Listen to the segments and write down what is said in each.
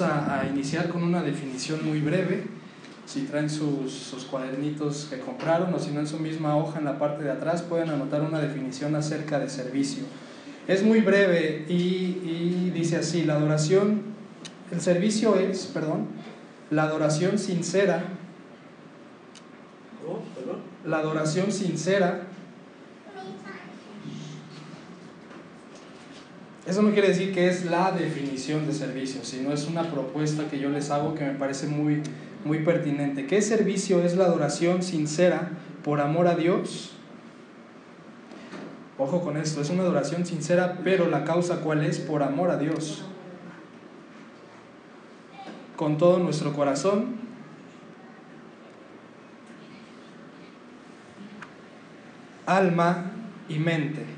vamos a, a iniciar con una definición muy breve. Si traen sus, sus, cuadernitos que compraron o si no en su misma hoja en la parte de atrás pueden anotar una definición acerca de servicio. Es muy breve y, y dice así, la adoración, el servicio es, perdón, la adoración sincera, la adoración sincera Eso no quiere decir que es la definición de servicio, sino es una propuesta que yo les hago que me parece muy, muy pertinente. ¿Qué servicio es la adoración sincera por amor a Dios? Ojo con esto, es una adoración sincera, pero la causa cuál es? Por amor a Dios. Con todo nuestro corazón, alma y mente.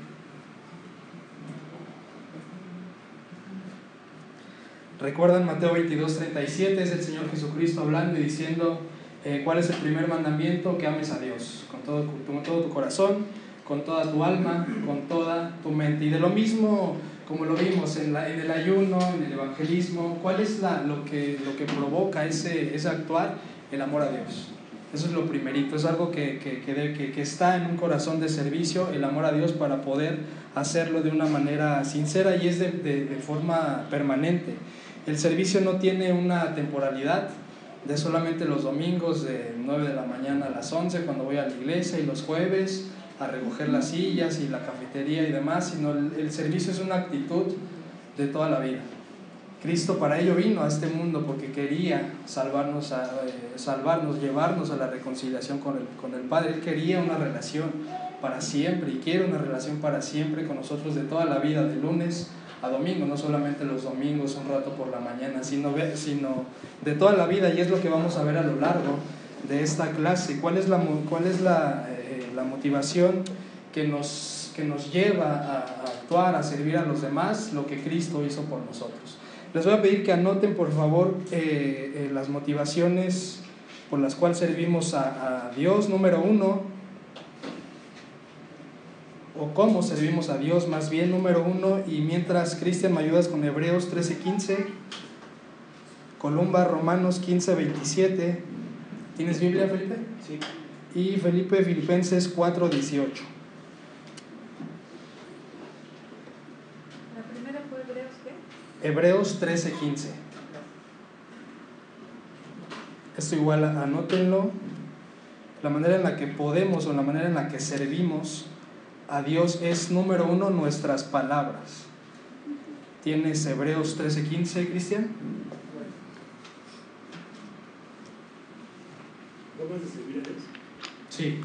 Recuerdan Mateo 22, 37, es el Señor Jesucristo hablando y diciendo eh, cuál es el primer mandamiento, que ames a Dios con todo, con todo tu corazón, con toda tu alma, con toda tu mente. Y de lo mismo, como lo vimos en, la, en el ayuno, en el evangelismo, ¿cuál es la, lo, que, lo que provoca ese, ese actuar? El amor a Dios. Eso es lo primerito, es algo que, que, que, que, está en un corazón de servicio, el amor a Dios para poder hacerlo de una manera sincera y es de, de, de forma permanente. El servicio no tiene una temporalidad de solamente los domingos de 9 de la mañana a las 11 cuando voy a la iglesia y los jueves a recoger las sillas y la cafetería y demás, sino el, servicio es una actitud de toda la vida. Cristo para ello vino a este mundo porque quería salvarnos, eh, salvarnos llevarnos a la reconciliación con el, con el Padre. Él quería una relación para siempre y quiere una relación para siempre con nosotros de toda la vida, de lunes a domingo, no solamente los domingos, un rato por la mañana, sino, sino de toda la vida y es lo que vamos a ver a lo largo de esta clase. ¿Cuál es la, cuál es la, eh, la motivación que nos, que nos lleva a, actuar, a servir a los demás, lo que Cristo hizo por nosotros? Les voy a pedir que anoten por favor eh, eh, las motivaciones por las cuales servimos a, a Dios. Número uno, o cómo servimos a Dios, más bien número uno, y mientras Cristian me ayudas con Hebreos 13:15, Columba Romanos 15:27, ¿tienes Biblia Felipe? Sí. Y Felipe Filipenses 4:18. ¿La primera fue Hebreos qué? Hebreos 13:15. Esto igual anótenlo. La manera en la que podemos o la manera en la que servimos a Dios es número uno nuestras palabras. ¿Tienes Hebreos 13:15, Cristian? ¿Cómo es de servir a Dios? Sí.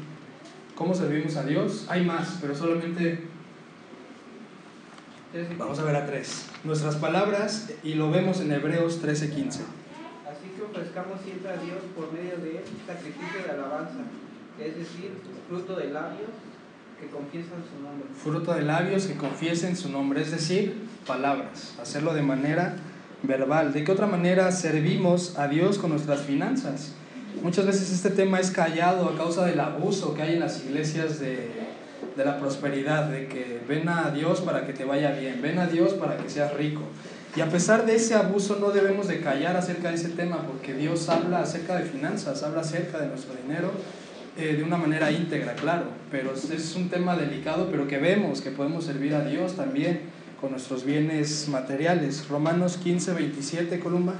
¿Cómo servimos a Dios? Hay más, pero solamente vamos a ver a tres. Nuestras palabras y lo vemos en Hebreos 13:15. Así que ofrezcamos siempre a Dios por medio de él sacrificio de alabanza, es decir, fruto de labios Fruto de labios que confiesen su nombre, es decir, palabras. Hacerlo de manera verbal. ¿De qué otra manera servimos a Dios con nuestras finanzas? Muchas veces este tema es callado a causa del abuso que hay en las iglesias de, de la prosperidad, de que ven a Dios para que te vaya bien, ven a Dios para que seas rico. Y a pesar de ese abuso no debemos de callar acerca de ese tema porque Dios habla acerca de finanzas, habla acerca de nuestro dinero eh, de una manera íntegra, claro, pero es un tema delicado, pero que vemos que podemos servir a Dios también con nuestros bienes materiales. Romanos 15, 27, Columba.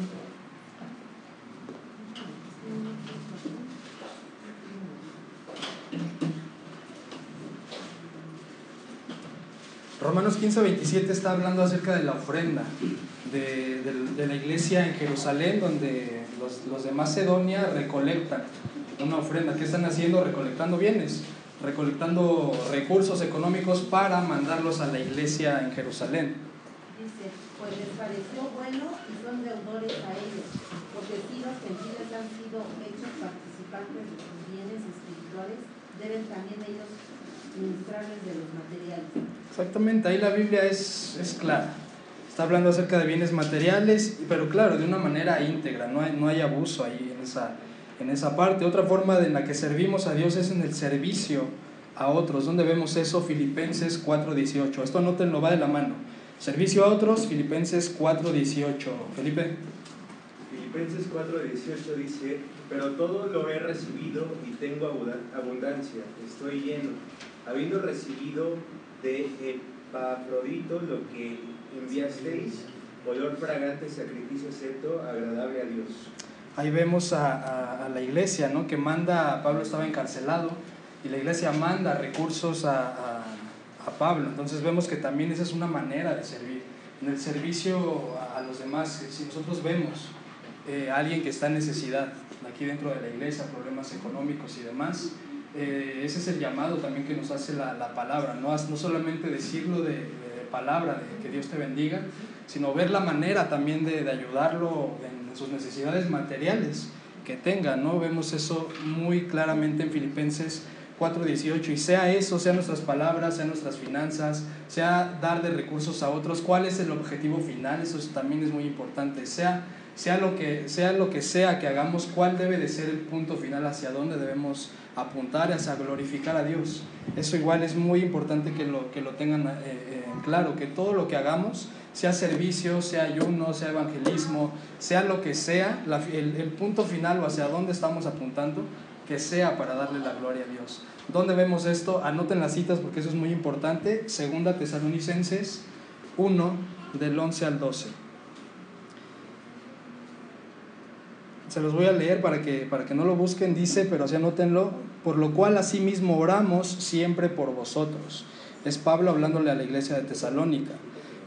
Romanos 15, 27 está hablando acerca de la ofrenda de, de, la iglesia en Jerusalén, donde los, los de Macedonia recolectan una ofrenda. ¿Qué están haciendo? Recolectando bienes, recolectando recursos económicos para mandarlos a la iglesia en Jerusalén. Dice, pues les pareció bueno y son deudores a ellos, porque si los gentiles han sido hechos participantes de sus bienes espirituales, deben también ellos ministrarles de los materiales. Exactamente, ahí la Biblia es, es clara. Está hablando acerca de bienes materiales, pero claro, de una manera íntegra, no hay, no hay abuso ahí en esa, en esa parte. Otra forma en la que servimos a Dios es en el servicio a otros. ¿Dónde vemos eso? Filipenses 4.18. Esto no te lo va de la mano. Servicio a otros, Filipenses 4.18. Felipe. Filipenses 4:18 dice, pero todo lo he recibido y tengo abundancia, estoy lleno, habiendo recibido de Epafrodito lo que enviasteis, olor fragante, sacrificio acepto, agradable a Dios. Ahí vemos a, la iglesia, ¿no? Que manda, Pablo estaba encarcelado y la iglesia manda recursos a, a Pablo. Entonces vemos que también esa es una manera de servir. En el servicio a los demás, si nosotros vemos eh, alguien que está en necesidad aquí dentro de la iglesia, problemas económicos y demás, eh, ese es el llamado también que nos hace la, la palabra, no, no solamente decirlo de, de, palabra, de que Dios te bendiga, sino ver la manera también de, de ayudarlo en sus necesidades materiales que tenga, ¿no? Vemos eso muy claramente en Filipenses 4.18 y sea eso, sea nuestras palabras, sea nuestras finanzas, sea dar de recursos a otros, cuál es el objetivo final, eso también es muy importante, sea sea lo que sea lo que sea que hagamos, cuál debe de ser el punto final, hacia dónde debemos apuntar, hacia glorificar a Dios. Eso igual es muy importante que lo, que lo tengan eh, eh, claro, que todo lo que hagamos, sea servicio, sea ayuno, sea evangelismo, sea lo que sea, el, punto final o hacia dónde estamos apuntando, que sea para darle la gloria a Dios. ¿Dónde vemos esto? Anoten las citas porque eso es muy importante. Segunda Tesalonicenses 1, del 11 al 12. se los voy a leer para que, para que no lo busquen, dice, pero así anótenlo, por lo cual asimismo oramos siempre por vosotros. Es Pablo hablándole a la iglesia de Tesalónica,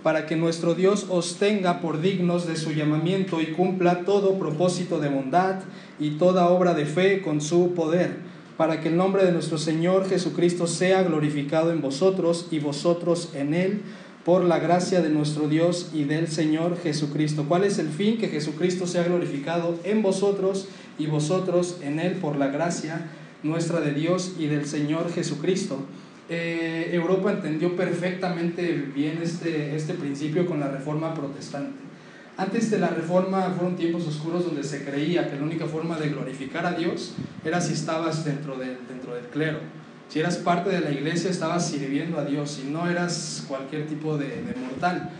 para que nuestro Dios os tenga por dignos de su llamamiento y cumpla todo propósito de bondad y toda obra de fe con su poder, para que el nombre de nuestro Señor Jesucristo sea glorificado en vosotros y vosotros en él por la gracia de nuestro Dios y del Señor Jesucristo. ¿Cuál es el fin? Que Jesucristo sea glorificado en vosotros y vosotros en Él por la gracia nuestra de Dios y del Señor Jesucristo. Eh, Europa entendió perfectamente bien este, este principio con la reforma protestante. Antes de la reforma fueron tiempos oscuros donde se creía que la única forma de glorificar a Dios era si estabas dentro, de, dentro del clero si eras parte de la iglesia, estabas sirviendo a Dios y no eras cualquier tipo de, mortal.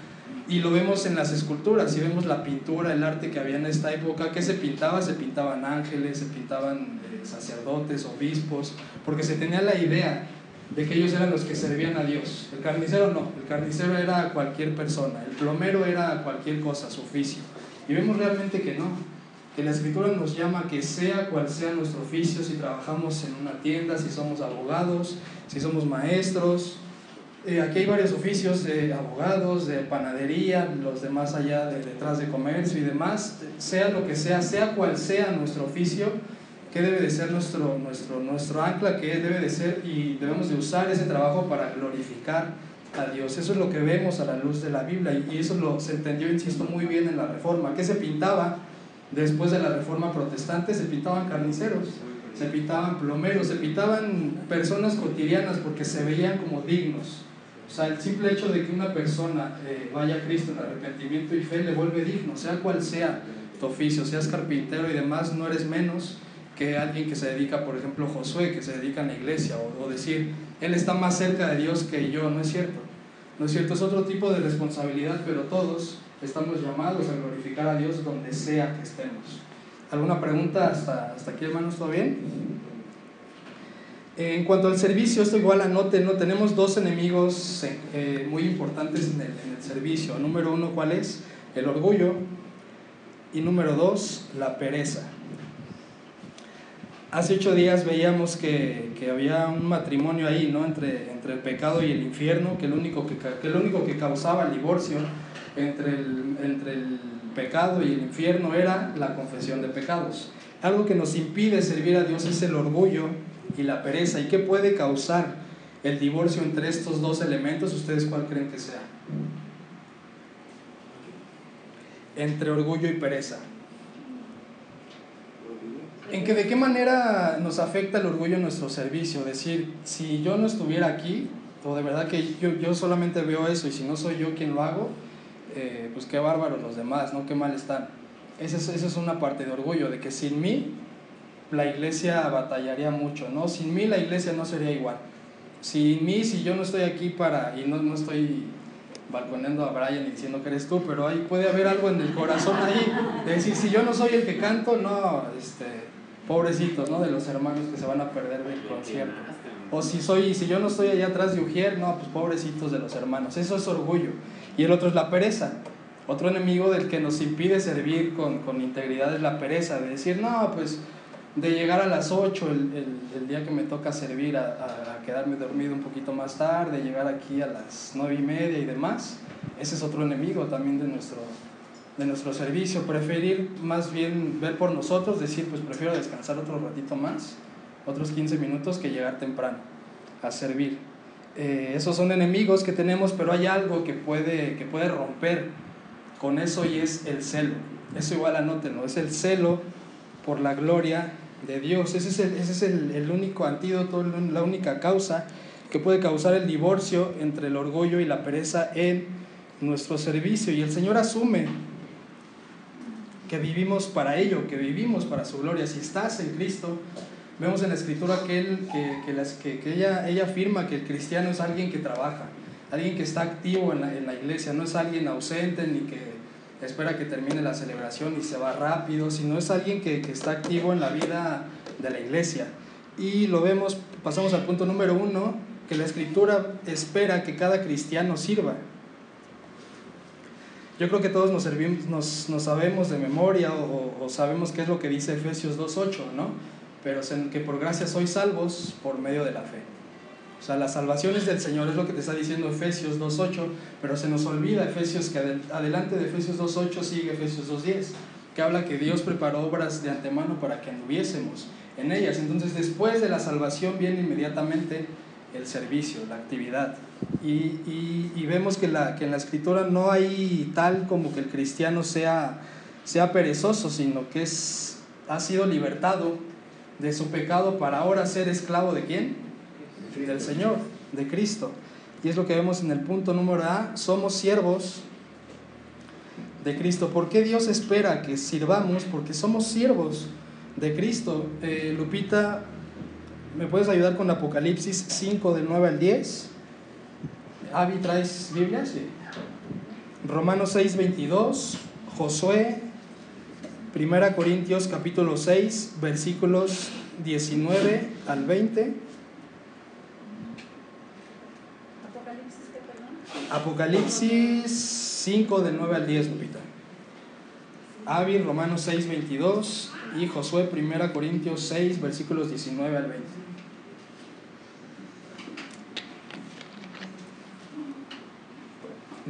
Y lo vemos en las esculturas, si vemos la pintura, el arte que había en esta época, ¿qué se pintaba? Se pintaban ángeles, se pintaban eh, sacerdotes, obispos, porque se tenía la idea de que ellos eran los que servían a Dios. El carnicero no, el carnicero era cualquier persona, el plomero era cualquier cosa, su oficio. Y vemos realmente que no, que la escritura nos llama que sea cual sea nuestro oficio, si trabajamos en una tienda, si somos abogados, si somos maestros. Eh, aquí hay varios oficios de abogados, de panadería, los demás allá de detrás de comercio y demás. Sea lo que sea, sea cual sea nuestro oficio, que debe de ser nuestro, nuestro, nuestro ancla, que debe de ser y debemos de usar ese trabajo para glorificar a Dios. Eso es lo que vemos a la luz de la Biblia y eso lo, se entendió, insisto, muy bien en la Reforma. que se pintaba? Después de la reforma protestante se pintaban carniceros, se pintaban plomeros, se pintaban personas cotidianas porque se veían como dignos. O sea, el simple hecho de que una persona eh, vaya a Cristo en arrepentimiento y fe le vuelve digno, sea cual sea tu oficio, seas carpintero y demás, no eres menos que alguien que se dedica, por ejemplo, Josué, que se dedica a la iglesia, o, decir, él está más cerca de Dios que yo, no es cierto. No es cierto, es otro tipo de responsabilidad, pero todos estamos llamados a glorificar a Dios donde sea que estemos. ¿Alguna pregunta hasta, hasta aquí, hermanos? ¿Todo bien? En cuanto al servicio, esto igual anoten, ¿no? Tenemos dos enemigos eh, muy importantes en el, en el, servicio. Número uno, ¿cuál es? El orgullo. Y número dos, la pereza. Hace ocho días veíamos que, que había un matrimonio ahí, ¿no? Entre, entre el pecado y el infierno, que el único que, que, el único que causaba el divorcio entre el, entre el pecado y el infierno era la confesión de pecados. Algo que nos impide servir a Dios es el orgullo y la pereza. ¿Y qué puede causar el divorcio entre estos dos elementos? ¿Ustedes cuál creen que sea? Entre orgullo y pereza. ¿En que de qué manera nos afecta el orgullo en nuestro servicio? Decir, si yo no estuviera aquí, o de verdad que yo, yo solamente veo eso y si no soy yo quien lo hago, eh, pues qué bárbaros los demás, ¿no? Qué mal están. Esa es, esa es una parte de orgullo, de que sin mí la iglesia batallaría mucho, ¿no? Sin mí la iglesia no sería igual. Sin mí, si yo no estoy aquí para, y no, no estoy balconeando a Brian y diciendo que eres tú, pero ahí puede haber algo en el corazón ahí, de decir, si yo no soy el que canto, no, este, pobrecitos, ¿no? De los hermanos que se van a perder del concierto. O si, soy, si yo no estoy allá atrás de Ujier, no, pues pobrecitos de los hermanos. Eso es orgullo. Y el otro es la pereza. Otro enemigo del que nos impide servir con, con integridad es la pereza, de decir, no, pues de llegar a las 8 el, el, día que me toca servir, a, a, a, quedarme dormido un poquito más tarde, llegar aquí a las 9 y media y demás. Ese es otro enemigo también de nuestro, de nuestro servicio. Preferir más bien ver por nosotros, decir, pues prefiero descansar otro ratito más, otros 15 minutos, que llegar temprano a servir. Eh, esos son enemigos que tenemos, pero hay algo que puede, que puede romper con eso y es el celo. Eso igual anótenlo, es el celo por la gloria de Dios. Ese es, el, ese es el, el, único antídoto, la única causa que puede causar el divorcio entre el orgullo y la pereza en nuestro servicio. Y el Señor asume que vivimos para ello, que vivimos para su gloria. Si estás en Cristo, vemos en la Escritura que, él, que, que, ella, ella afirma que el cristiano es alguien que trabaja, alguien que está activo en la, en la iglesia, no es alguien ausente ni que espera que termine la celebración y se va rápido, sino es alguien que, que, está activo en la vida de la iglesia. Y lo vemos, pasamos al punto número uno, que la escritura espera que cada cristiano sirva. Yo creo que todos nos, servimos, nos, nos sabemos de memoria o, sabemos qué es lo que dice Efesios 2.8, ¿no? Pero que por gracia sois salvos por medio de la fe. O sea, la salvación es del Señor, es lo que te está diciendo Efesios 2.8, pero se nos olvida Efesios, que adelante de Efesios 2.8 sigue Efesios 2.10, que habla que Dios preparó obras de antemano para que anduviésemos en ellas. Entonces, después de la salvación viene inmediatamente el servicio, la actividad. Y, y, y vemos que, la, que en la escritura no hay tal como que el cristiano sea, sea perezoso, sino que es, ha sido libertado de su pecado para ahora ser esclavo de quién? del Señor, de Cristo. Y es lo que vemos en el punto número A, somos siervos de Cristo. ¿Por qué Dios espera que sirvamos? Porque somos siervos de Cristo. Eh, Lupita, ¿me puedes ayudar con Apocalipsis 5 del 9 al 10? Avi, ¿traes Biblia? Sí. Romanos 6, 22, Josué, 1 Corintios capítulo 6, versículos 19 al 20. Apocalipsis 5 del 9 al 10, Lupita. Avi, Romanos 6, 22 y Josué 1 Corintios 6, versículos 19 al 20.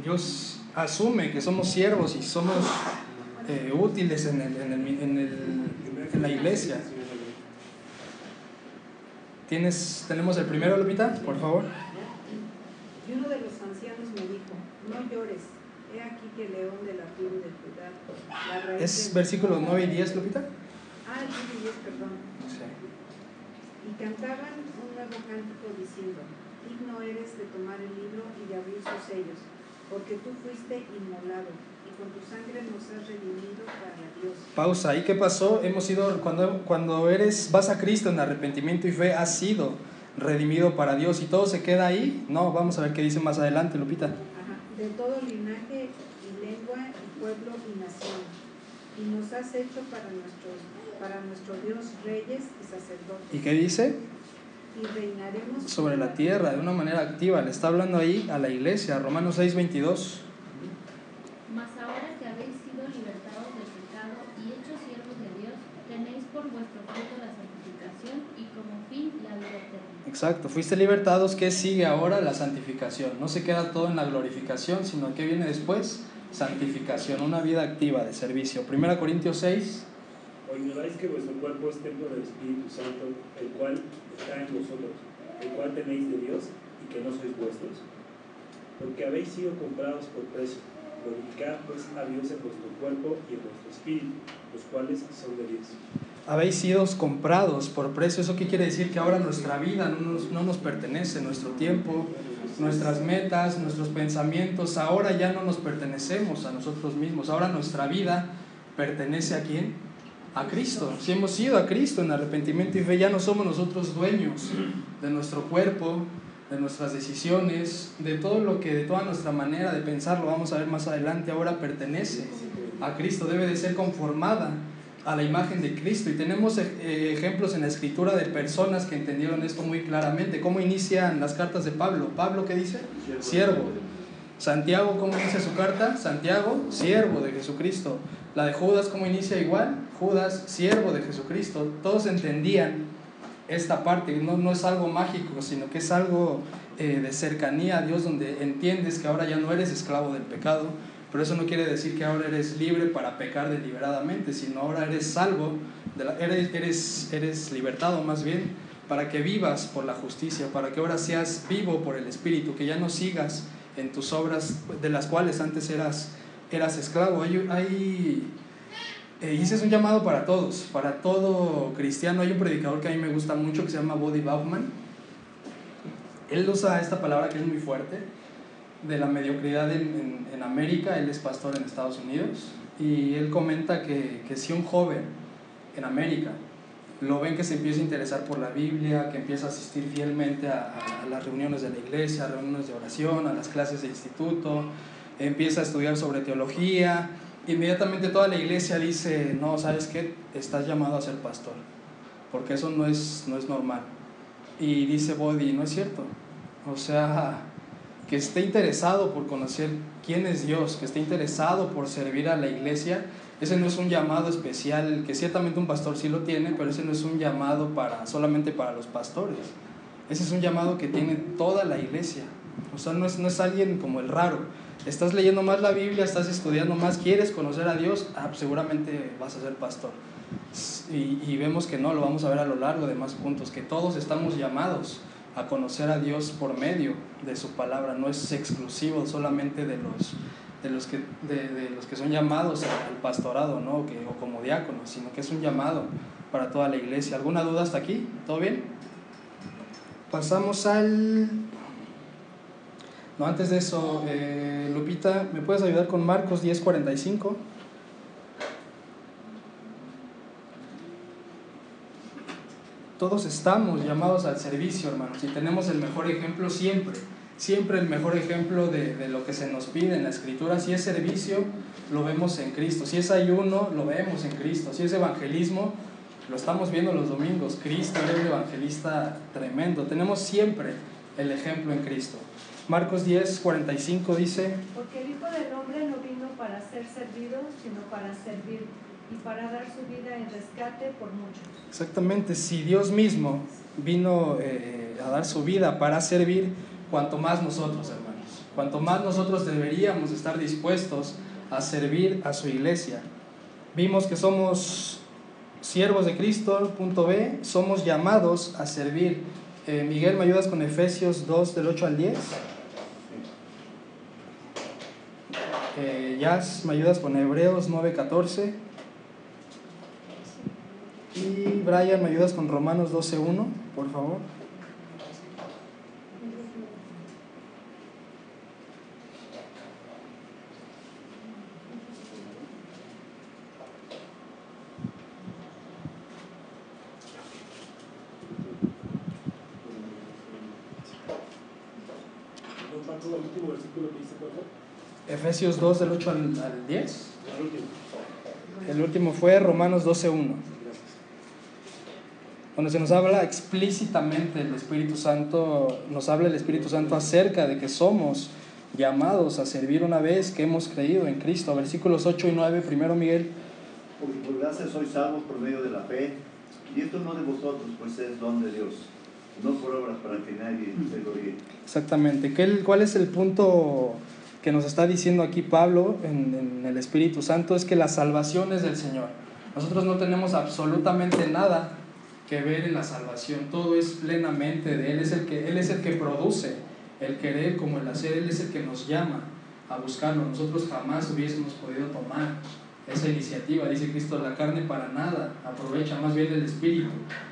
Dios asume que somos siervos y somos eh, útiles en, el, en, el, en, el, en, la iglesia. ¿Tienes, ¿Tenemos el primero, Lupita? Por favor. Y uno de los ancianos me dijo, no llores, he aquí que el león de la tribu de Judá, la raíz ¿Es versículos 9 y 10, Lupita? Ah, 9 y 10, perdón. Sí. Y cantaban un nuevo cántico diciendo, digno eres de tomar el libro y de abrir sus sellos, porque tú fuiste inmolado y con tu sangre nos has redimido para Dios. Pausa, ¿y qué pasó? Hemos sido, cuando, cuando eres, vas a Cristo en arrepentimiento y fe, has sido redimido para Dios y todo se queda ahí. No, vamos a ver qué dice más adelante, Lupita. Ajá. De todo linaje y lengua y pueblo y nación. Y nos has hecho para nuestro, para nuestro Dios reyes y sacerdotes. ¿Y qué dice? Y reinaremos sobre la tierra de una manera activa. Le está hablando ahí a la iglesia, Romanos 6, 22. Mas ahora que habéis sido libertados del pecado y hechos siervos de Dios, tenéis por vuestro fruto la santificación y como fin la vida eterna. Exacto, fuiste libertados, ¿qué sigue ahora? La santificación. No se queda todo en la glorificación, sino que viene después santificación, una vida activa de servicio. 1 Corintios 6. O ignoráis que vuestro cuerpo es templo del Espíritu Santo, el cual está en vosotros, el cual tenéis de Dios y que no sois vuestros. Porque habéis sido comprados por precio. Glorificad pues a Dios en vuestro cuerpo y en vuestro espíritu, los cuales son de Dios habéis sido comprados por precio. ¿Eso qué quiere decir? Que ahora nuestra vida no nos, no nos, pertenece, nuestro tiempo, nuestras metas, nuestros pensamientos, ahora ya no nos pertenecemos a nosotros mismos. Ahora nuestra vida pertenece a quién? A Cristo. Si hemos ido a Cristo en arrepentimiento y fe, ya no somos nosotros dueños de nuestro cuerpo, de nuestras decisiones, de todo lo que, de toda nuestra manera de pensar, lo vamos a ver más adelante, ahora pertenece a Cristo, debe de ser conformada a la imagen de Cristo. Y tenemos eh, ejemplos en la escritura de personas que entendieron esto muy claramente. ¿Cómo inician las cartas de Pablo? ¿Pablo qué dice? Siervo. Santiago, ¿cómo inicia su carta? Santiago, siervo de Jesucristo. La de Judas, ¿cómo inicia igual? Judas, siervo de Jesucristo. Todos entendían esta parte, no, no es algo mágico, sino que es algo eh, de cercanía a Dios, donde entiendes que ahora ya no eres esclavo del pecado, pero eso no quiere decir que ahora eres libre para pecar deliberadamente, sino ahora eres salvo, eres, eres, eres libertado más bien, para que vivas por la justicia, para que ahora seas vivo por el Espíritu, que ya no sigas en tus obras de las cuales antes eras, eras esclavo. Hay, hay eh, y ese es un llamado para todos, para todo cristiano. Hay un predicador que a mí me gusta mucho que se llama Bodhi Bauchman. Él usa esta palabra que es muy fuerte, de la mediocridad en, en, América. Él es pastor en Estados Unidos. Y él comenta que, que si un joven en América lo ven que se empieza a interesar por la Biblia, que empieza a asistir fielmente a, a, las reuniones de la iglesia, a reuniones de oración, a las clases de instituto, empieza a estudiar sobre teología, inmediatamente toda la iglesia dice, no, ¿sabes qué? Estás llamado a ser pastor, porque eso no es, no es normal. Y dice Bodhi, no es cierto. O sea, que esté interesado por conocer quién es Dios, que esté interesado por servir a la iglesia, ese no es un llamado especial, que ciertamente un pastor sí lo tiene, pero ese no es un llamado para, solamente para los pastores. Ese es un llamado que tiene toda la iglesia. O sea, no es, no es alguien como el raro estás leyendo más la Biblia, estás estudiando más, quieres conocer a Dios, ah, pues seguramente vas a ser pastor. Y, vemos que no, lo vamos a ver a lo largo de más puntos, que todos estamos llamados a conocer a Dios por medio de su palabra, no es exclusivo solamente de los, de los, que, de, de los que son llamados al pastorado ¿no? que, o como diáconos, sino que es un llamado para toda la iglesia. ¿Alguna duda hasta aquí? ¿Todo bien? Pasamos al no, antes de eso, eh, Lupita, ¿me puedes ayudar con Marcos 10:45? Todos estamos llamados al servicio, hermanos, y tenemos el mejor ejemplo siempre, siempre el mejor ejemplo de, lo que se nos pide en la escritura. Si es servicio, lo vemos en Cristo. Si es ayuno, lo vemos en Cristo. Si es evangelismo, lo estamos viendo los domingos. Cristo es el evangelista tremendo. Tenemos siempre el ejemplo en Cristo. Marcos 10, 45 dice, Porque el Hijo del Hombre no vino para ser servido, sino para servir y para dar su vida en rescate por muchos. Exactamente, si Dios mismo vino eh, a dar su vida para servir, cuanto más nosotros, hermanos, cuanto más nosotros deberíamos estar dispuestos a servir a su iglesia. Vimos que somos siervos de Cristo, punto B, somos llamados a servir. Eh, Miguel, ¿me ayudas con Efesios 2 del 8 al 10? Eh, Jazz, ¿me ayudas con Hebreos 9:14? Y Brian, ¿me ayudas con Romanos 12:1, por favor? Efesios 2 del 8 al, al 10. El último fue Romanos 12.1. Donde se nos habla explícitamente el Espíritu Santo, nos habla el Espíritu Santo acerca de que somos llamados a servir una vez que hemos creído en Cristo. Versículos 8 y 9, primero Miguel. Porque por gracia sois salvos por medio de la fe, y esto no de vosotros, pues es don de Dios, no por obras para que nadie se gloríe. Exactamente. ¿Cuál es el punto que nos está diciendo aquí Pablo en, en, el Espíritu Santo es que la salvación es del Señor. Nosotros no tenemos absolutamente nada que ver en la salvación, todo es plenamente de Él, es el que, Él es el que produce el querer como el hacer, Él es el que nos llama a buscarlo. Nosotros jamás hubiésemos podido tomar esa iniciativa, dice Cristo, la carne para nada aprovecha, más bien el Espíritu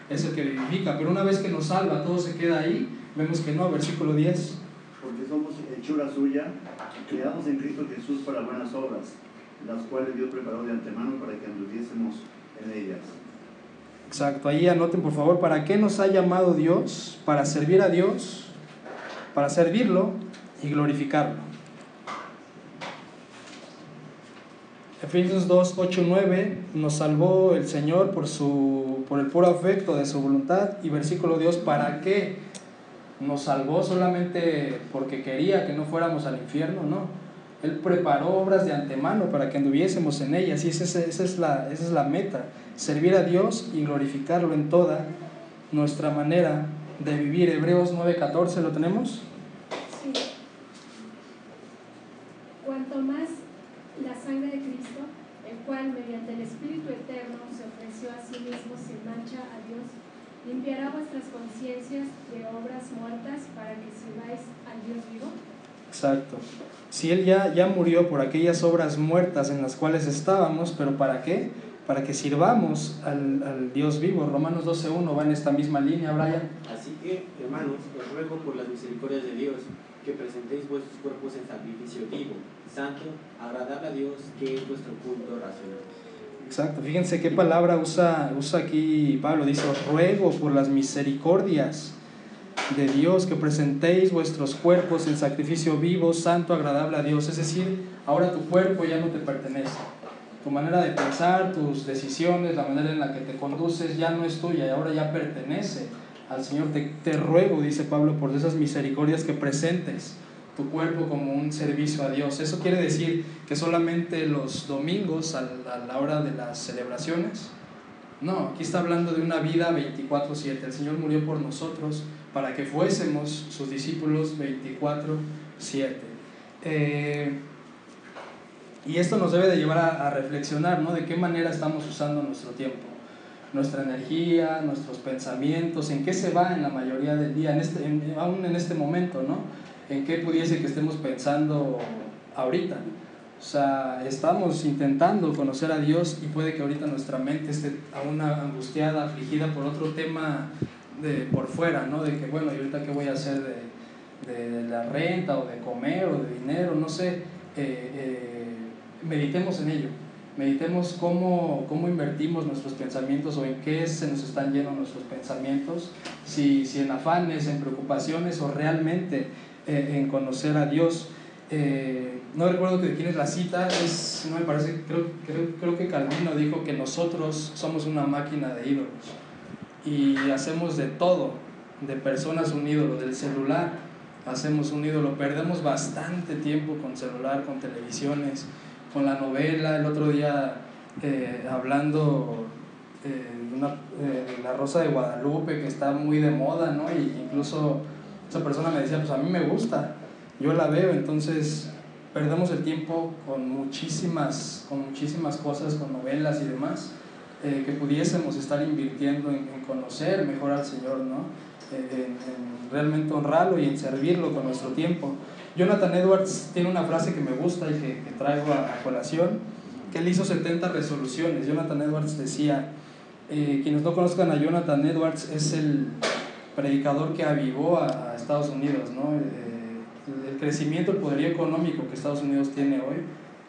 es el que vivifica, pero una vez que nos salva, todo se queda ahí, vemos que no, versículo 10. Porque somos hechura suya, creados en Cristo Jesús para buenas obras, las cuales Dios preparó de antemano para que anduviésemos en ellas. Exacto, ahí anoten por favor, ¿para qué nos ha llamado Dios? Para servir a Dios para servirlo y glorificarlo. Efesios 2, 8, 9 nos salvó el Señor por, su, por el puro afecto de su voluntad y versículo Dios, ¿para qué? Nos salvó solamente porque quería que no fuéramos al infierno, no. Él preparó obras de antemano para que anduviésemos en ellas y esa es, la, la meta, servir a Dios y glorificarlo en toda nuestra manera de vivir. Hebreos 9:14, ¿lo tenemos? Sí. Cuanto más la sangre de Cristo, el cual mediante el Espíritu Eterno se ofreció a sí mismo sin mancha a Dios, limpiará vuestras conciencias de obras muertas para que sirváis al Dios vivo. Exacto. Si Él ya, ya murió por aquellas obras muertas en las cuales estábamos, pero ¿para qué? Para que sirvamos al, al Dios vivo. Romanos 12.1 va en esta misma línea, Brian. Así que, hermanos, os ruego por las misericordias de Dios que presentéis vuestros cuerpos en sacrificio vivo, santo, agradable a Dios, que es vuestro culto racional. Exacto, fíjense qué palabra usa, usa aquí Pablo. Dice, os ruego por las misericordias de Dios que presentéis vuestros cuerpos en sacrificio vivo, santo, agradable a Dios. Es decir, ahora tu cuerpo ya no te pertenece. Tu manera de pensar, tus decisiones, la manera en la que te conduces ya no es tuya ahora ya pertenece al Señor. Te, te ruego, dice Pablo, por esas misericordias que presentes tu cuerpo como un servicio a Dios. Eso quiere decir que solamente los domingos a la hora de las celebraciones. No, aquí está hablando de una vida 24/7. El Señor murió por nosotros para que fuésemos sus discípulos 24/7. Eh, y esto nos debe de llevar a, a, reflexionar, ¿no? De qué manera estamos usando nuestro tiempo, nuestra energía, nuestros pensamientos, en qué se va en la mayoría del día, en este, en, aún en este momento, ¿no? En qué pudiese que estemos pensando ahorita. O sea, estamos intentando conocer a Dios y puede que ahorita nuestra mente esté aún angustiada, afligida por otro tema de por fuera, ¿no? De que, bueno, ¿y ahorita qué voy a hacer de, de la renta o de comer o de dinero? No sé. Eh, eh, meditemos en ello. Meditemos cómo, cómo invertimos nuestros pensamientos o en qué se nos están llenos nuestros pensamientos, si, si en afanes, en preocupaciones o realmente eh, en conocer a Dios. Eh, no recuerdo de quién es la cita, es, no me parece, creo, creo, creo que Calvino dijo que nosotros somos una máquina de ídolos y hacemos de todo, de personas un ídolo, del celular hacemos un ídolo, perdemos bastante tiempo con celular, con televisiones, con la novela, el otro día eh, hablando eh, de una, eh, La Rosa de Guadalupe, que está muy de moda, ¿no? Y incluso esa persona me decía, pues a mí me gusta, yo la veo, entonces perdemos el tiempo con muchísimas, con muchísimas cosas, con novelas y demás, eh, que pudiésemos estar invirtiendo en, conocer mejor al Señor, ¿no? En, en, realmente honrarlo y en servirlo con nuestro tiempo. Jonathan Edwards tiene una frase que me gusta y que, traigo a, a, colación, que él hizo 70 resoluciones. Jonathan Edwards decía, eh, quienes no conozcan a Jonathan Edwards, es el predicador que avivó a, a Estados Unidos, ¿no? Eh, el crecimiento, el poderío económico que Estados Unidos tiene hoy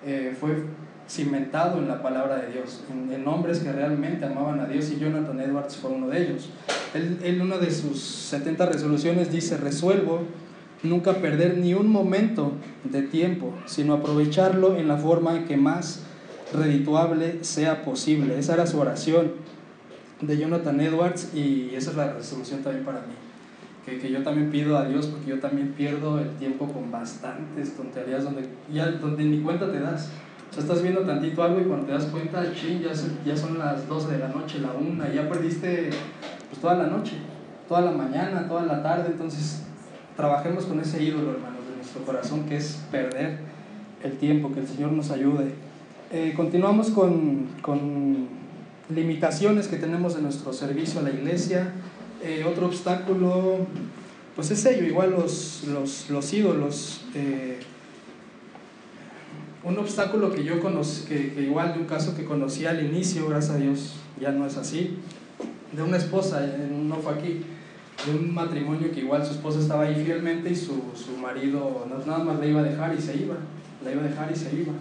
eh, fue cimentado en la palabra de Dios, en, en, hombres que realmente amaban a Dios y Jonathan Edwards fue uno de ellos. Él, en una de sus 70 resoluciones dice, resuelvo nunca perder ni un momento de tiempo, sino aprovecharlo en la forma que más redituable sea posible. Esa era su oración de Jonathan Edwards y esa es la resolución también para mí. Que, que, yo también pido a Dios porque yo también pierdo el tiempo con bastantes tonterías donde, ya, donde ni cuenta te das. O sea, estás viendo tantito algo y cuando te das cuenta, ching, ya, ya son las 12 de la noche, la 1, ya perdiste pues, toda la noche, toda la mañana, toda la tarde. Entonces, trabajemos con ese ídolo, hermanos, de nuestro corazón, que es perder el tiempo, que el Señor nos ayude. Eh, continuamos con, con, limitaciones que tenemos en nuestro servicio a la iglesia. Eh, otro obstáculo, pues es ello, igual los, los, los ídolos. Eh, un obstáculo que yo conocí, que, que, igual de un caso que conocí al inicio, gracias a Dios ya no es así, de una esposa, no fue aquí, de un matrimonio que igual su esposa estaba ahí fielmente y su, su marido nada más la iba a dejar y se iba, la iba a dejar y se iba.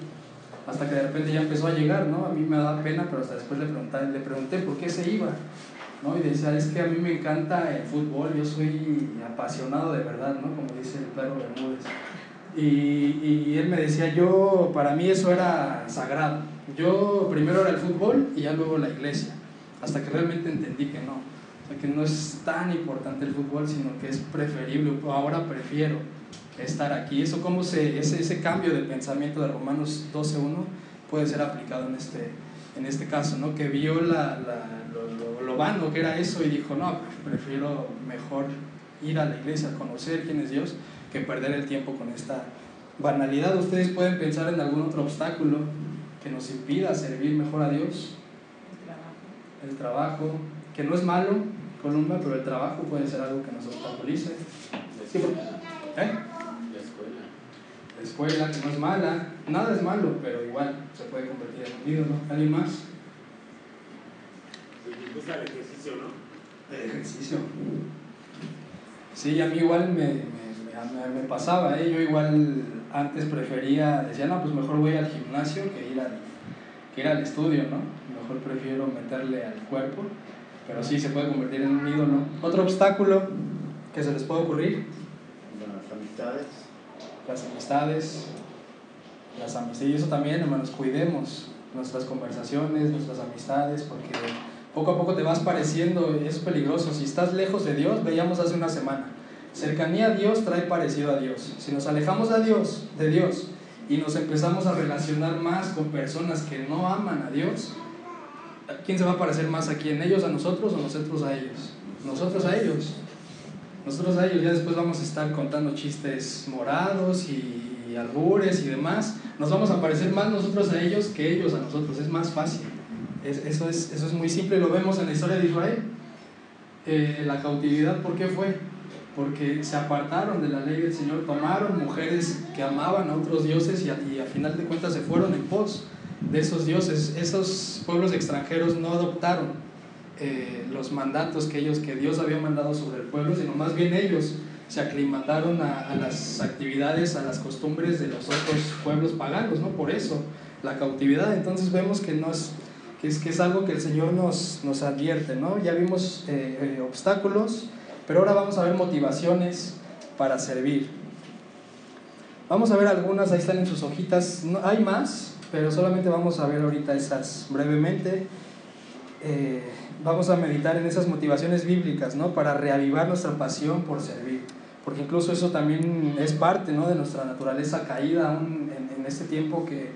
Hasta que de repente ya empezó a llegar, ¿no? A mí me da pena, pero hasta después le pregunté, le pregunté por qué se iba. ¿no? Y decía, es que a mí me encanta el fútbol, yo soy apasionado de verdad, ¿no? Como dice el perro Bermúdez. Y, y él me decía, yo, para mí eso era sagrado. Yo primero era el fútbol y ya luego la iglesia, hasta que realmente entendí que no. O que no es tan importante el fútbol, sino que es preferible, ahora prefiero estar aquí. Eso, cómo se, ese, ese cambio de pensamiento de Romanos 12.1 puede ser aplicado en este, en este caso, ¿no? que vio la, la, lo, lo, vano que era eso y dijo, no, prefiero mejor ir a la iglesia, conocer quién es Dios, que perder el tiempo con esta banalidad. Ustedes pueden pensar en algún otro obstáculo que nos impida servir mejor a Dios. El trabajo. El trabajo, que no es malo, columna, pero el trabajo puede ser algo que nos obstaculice. Sí, ¿eh? La escuela. La escuela, que no es mala, nada es malo, pero igual se puede convertir en un ídolo. ¿Alguien más? el ejercicio, ¿no? El ejercicio. Sí, a mí igual me, me, me, me pasaba, ¿eh? yo igual antes prefería, decía, no, pues mejor voy al gimnasio que ir al, que ir al estudio, ¿no? Mejor prefiero meterle al cuerpo, pero sí se puede convertir en un ídolo. Otro obstáculo que se les puede ocurrir. Las amistades. Las amistades. Las amistades. Y eso también, hermanos, cuidemos nuestras conversaciones, nuestras amistades, porque poco a poco te vas pareciendo, es peligroso. Si estás lejos de Dios, veíamos hace una semana, cercanía a Dios trae parecido a Dios. Si nos alejamos de Dios, de Dios, y nos empezamos a relacionar más con personas que no aman a Dios, ¿quién se va a parecer más aquí? ¿En ellos a nosotros o nosotros a ellos? Nosotros a ellos. Nosotros a ellos ya después vamos a estar contando chistes morados y, albures y demás. Nos vamos a parecer más nosotros a ellos que ellos a nosotros. Es más fácil. Es, eso, es, eso es muy simple, lo vemos en la historia de Israel. Eh, la cautividad, ¿por qué fue? Porque se apartaron de la ley del Señor, tomaron mujeres que amaban a otros dioses y a, y a final de cuentas se fueron en pos de esos dioses. Esos pueblos extranjeros no adoptaron eh, los mandatos que, ellos, que Dios había mandado sobre el pueblo, sino más bien ellos se aclimataron a, las actividades, a las costumbres de los otros pueblos paganos, ¿no? Por eso la cautividad. Entonces vemos que no es que es, que es algo que el Señor nos, nos advierte, ¿no? Ya vimos eh, eh, obstáculos, pero ahora vamos a ver motivaciones para servir. Vamos a ver algunas, ahí están en sus hojitas, hay más, pero solamente vamos a ver ahorita esas brevemente. Vamos a meditar en esas motivaciones bíblicas, ¿no? Para reavivar nuestra pasión por servir, porque incluso eso también es parte, ¿no? De nuestra naturaleza caída aún en, este tiempo que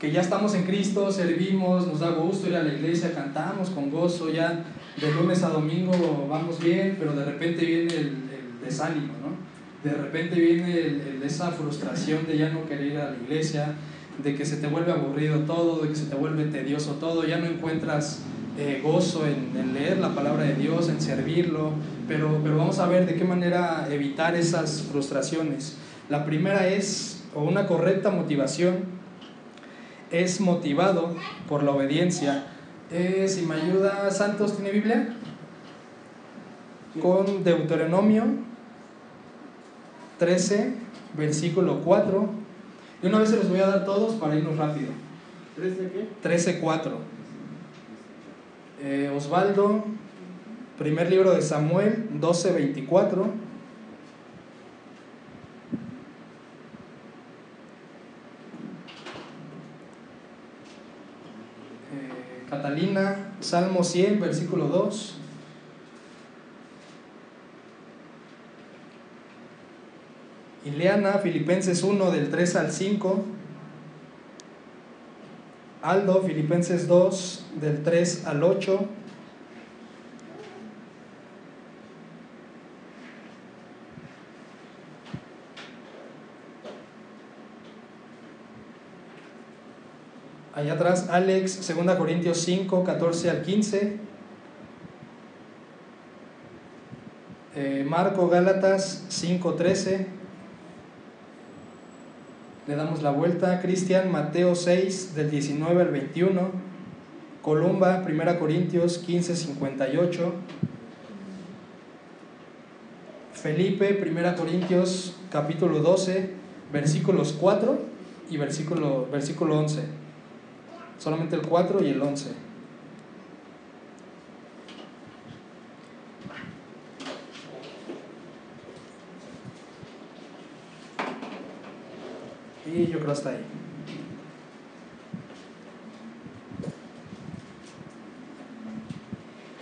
que ya estamos en Cristo, servimos, nos da gusto ir a la iglesia, cantamos con gozo, ya de lunes a domingo vamos bien, pero de repente viene el, el desánimo, ¿no? De repente viene el, esa frustración de ya no querer ir a la iglesia, de que se te vuelve aburrido todo, de que se te vuelve tedioso todo, ya no encuentras eh, gozo en, en, leer la palabra de Dios, en servirlo, pero, pero vamos a ver de qué manera evitar esas frustraciones. La primera es, o una correcta motivación, es motivado por la obediencia. Eh, si me ayuda, Santos, ¿tiene Biblia? Con Deuteronomio 13, versículo 4. Y una vez se los voy a dar todos para irnos rápido. ¿13 qué? 13, 4. Eh, Osvaldo, primer libro de Samuel, 12, 24. Catalina, Salmo 100, versículo 2. Ileana, Filipenses 1, del 3 al 5. Aldo, Filipenses 2, del 3 al 8. Allá atrás, Alex, 2 Corintios 5, 14 al 15. Eh, Marco, Gálatas 5, 13. Le damos la vuelta. Cristian, Mateo 6, del 19 al 21. Columba, 1 Corintios 15, 58. Felipe, 1 Corintios capítulo 12, versículos 4 y versículo, versículo 11 solamente el 4 y el 11. Y yo creo hasta ahí.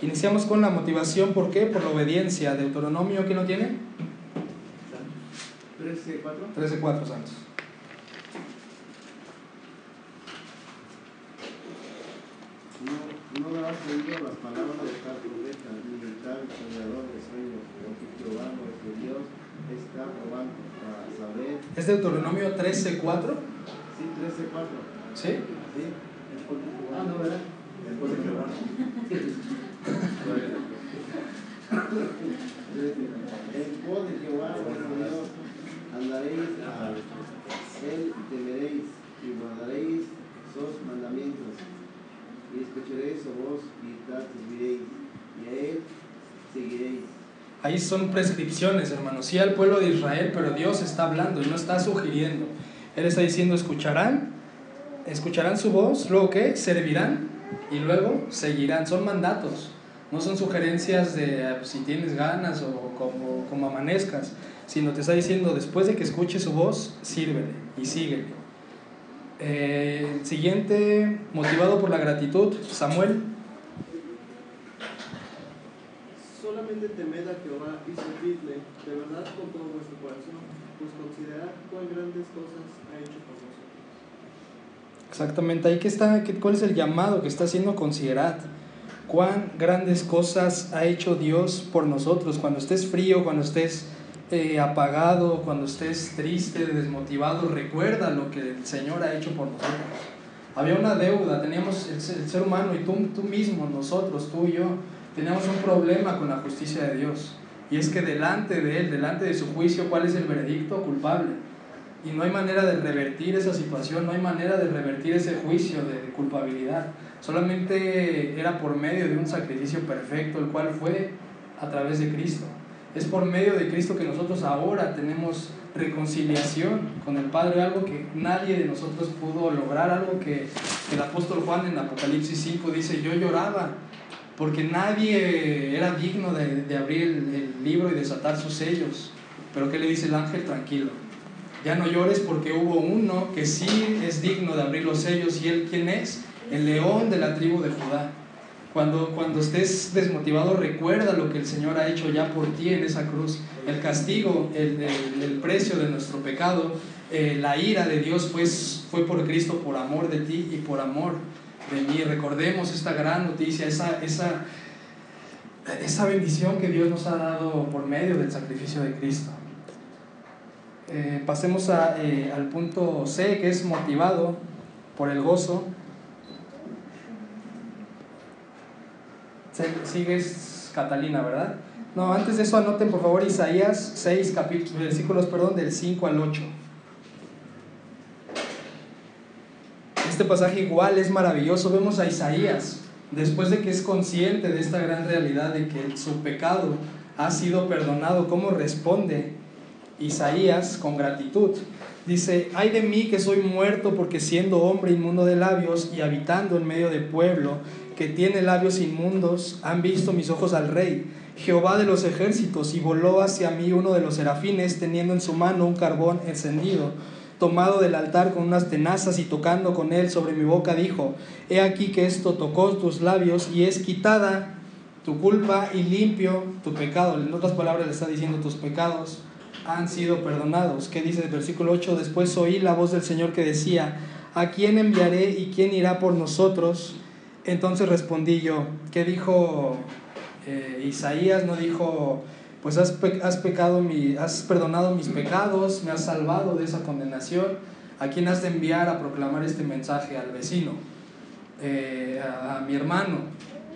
Iniciamos con la motivación, ¿por qué? Por la obediencia. Deuteronomio, ¿quién lo tiene? 13.4. 13.4 Santos. No, no darás oído las palabras de tal profeta, ni de tal soñador de sueños, porque Jehová nuestro Dios probando para saber. ¿Es Deuteronomio 13.4? Sí, 13.4. ¿Sí? Sí. Ah, no, ¿verdad? Después de Jehová. En pos de Jehová vuestro Dios andaréis a él y temeréis y guardaréis sus mandamientos y escucharéis su voz y tal serviréis y a él seguiréis. Ahí son prescripciones, hermanos. Sí al pueblo de Israel, pero Dios está hablando y no está sugiriendo. Él está diciendo, escucharán, escucharán su voz, luego qué, servirán y luego seguirán. Son mandatos, no son sugerencias de ah, si tienes ganas o como, como amanezcas, sino te está diciendo, después de que escuche su voz, sírvele y síguele. Eh, siguiente, motivado por la gratitud, Samuel. Solamente temed a Jehová y servidle de verdad con todo vuestro corazón, pues considerad cuán grandes cosas ha hecho por vosotros. Exactamente, ahí que está, ¿cuál es el llamado que está haciendo? Considerad cuán grandes cosas ha hecho Dios por nosotros. Cuando estés frío, cuando estés eh, apagado, cuando estés triste, desmotivado, recuerda lo que el Señor ha hecho por nosotros. Había una deuda, teníamos el, el ser humano y tú, tú mismo, nosotros, tú y yo, teníamos un problema con la justicia de Dios. Y es que delante de Él, delante de su juicio, ¿cuál es el veredicto? Culpable. Y no hay manera de revertir esa situación, no hay manera de revertir ese juicio de culpabilidad. Solamente era por medio de un sacrificio perfecto, el cual fue a través de Cristo. Es por medio de Cristo que nosotros ahora tenemos reconciliación con el Padre, algo que nadie de nosotros pudo lograr, algo que el apóstol Juan en Apocalipsis 5 dice, yo lloraba porque nadie era digno de, abrir el, libro y desatar sus sellos. Pero ¿qué le dice el ángel? Tranquilo, ya no llores porque hubo uno que sí es digno de abrir los sellos. ¿Y él quién es? El león de la tribu de Judá. Cuando, cuando estés desmotivado, recuerda lo que el Señor ha hecho ya por ti en esa cruz. El castigo, el, precio de nuestro pecado, eh, la ira de Dios pues, fue por Cristo, por amor de ti y por amor mí. Recordemos esta gran noticia, esa, esa, esa bendición que Dios nos ha dado por medio del sacrificio de Cristo. Eh, pasemos a, eh, al punto C, que es motivado por el gozo. Sigues Catalina, ¿verdad? No, antes de eso anoten por favor Isaías 6, capítulos, versículos perdón, del 5 al 8. Este pasaje igual es maravilloso. Vemos a Isaías, después de que es consciente de esta gran realidad de que su pecado ha sido perdonado, ¿cómo responde Isaías con gratitud? Dice, ay de mí que soy muerto porque siendo hombre inmundo de labios y habitando en medio de pueblo que tiene labios inmundos, han visto mis ojos al rey, Jehová de los ejércitos, y voló hacia mí uno de los serafines teniendo en su mano un carbón encendido tomado del altar con unas tenazas y tocando con él sobre mi boca, dijo, He aquí que esto tocó tus labios y es quitada tu culpa y limpio tu pecado. En otras palabras le está diciendo, tus pecados han sido perdonados. ¿Qué dice el versículo 8? Después oí la voz del Señor que decía, ¿a quién enviaré y quién irá por nosotros? Entonces respondí yo, ¿qué dijo eh, Isaías? No dijo, pues has, pe- has pecado mi, has perdonado mis pecados, me has salvado de esa condenación. ¿A quién has de enviar a proclamar este mensaje? Al vecino, eh, a, a mi hermano.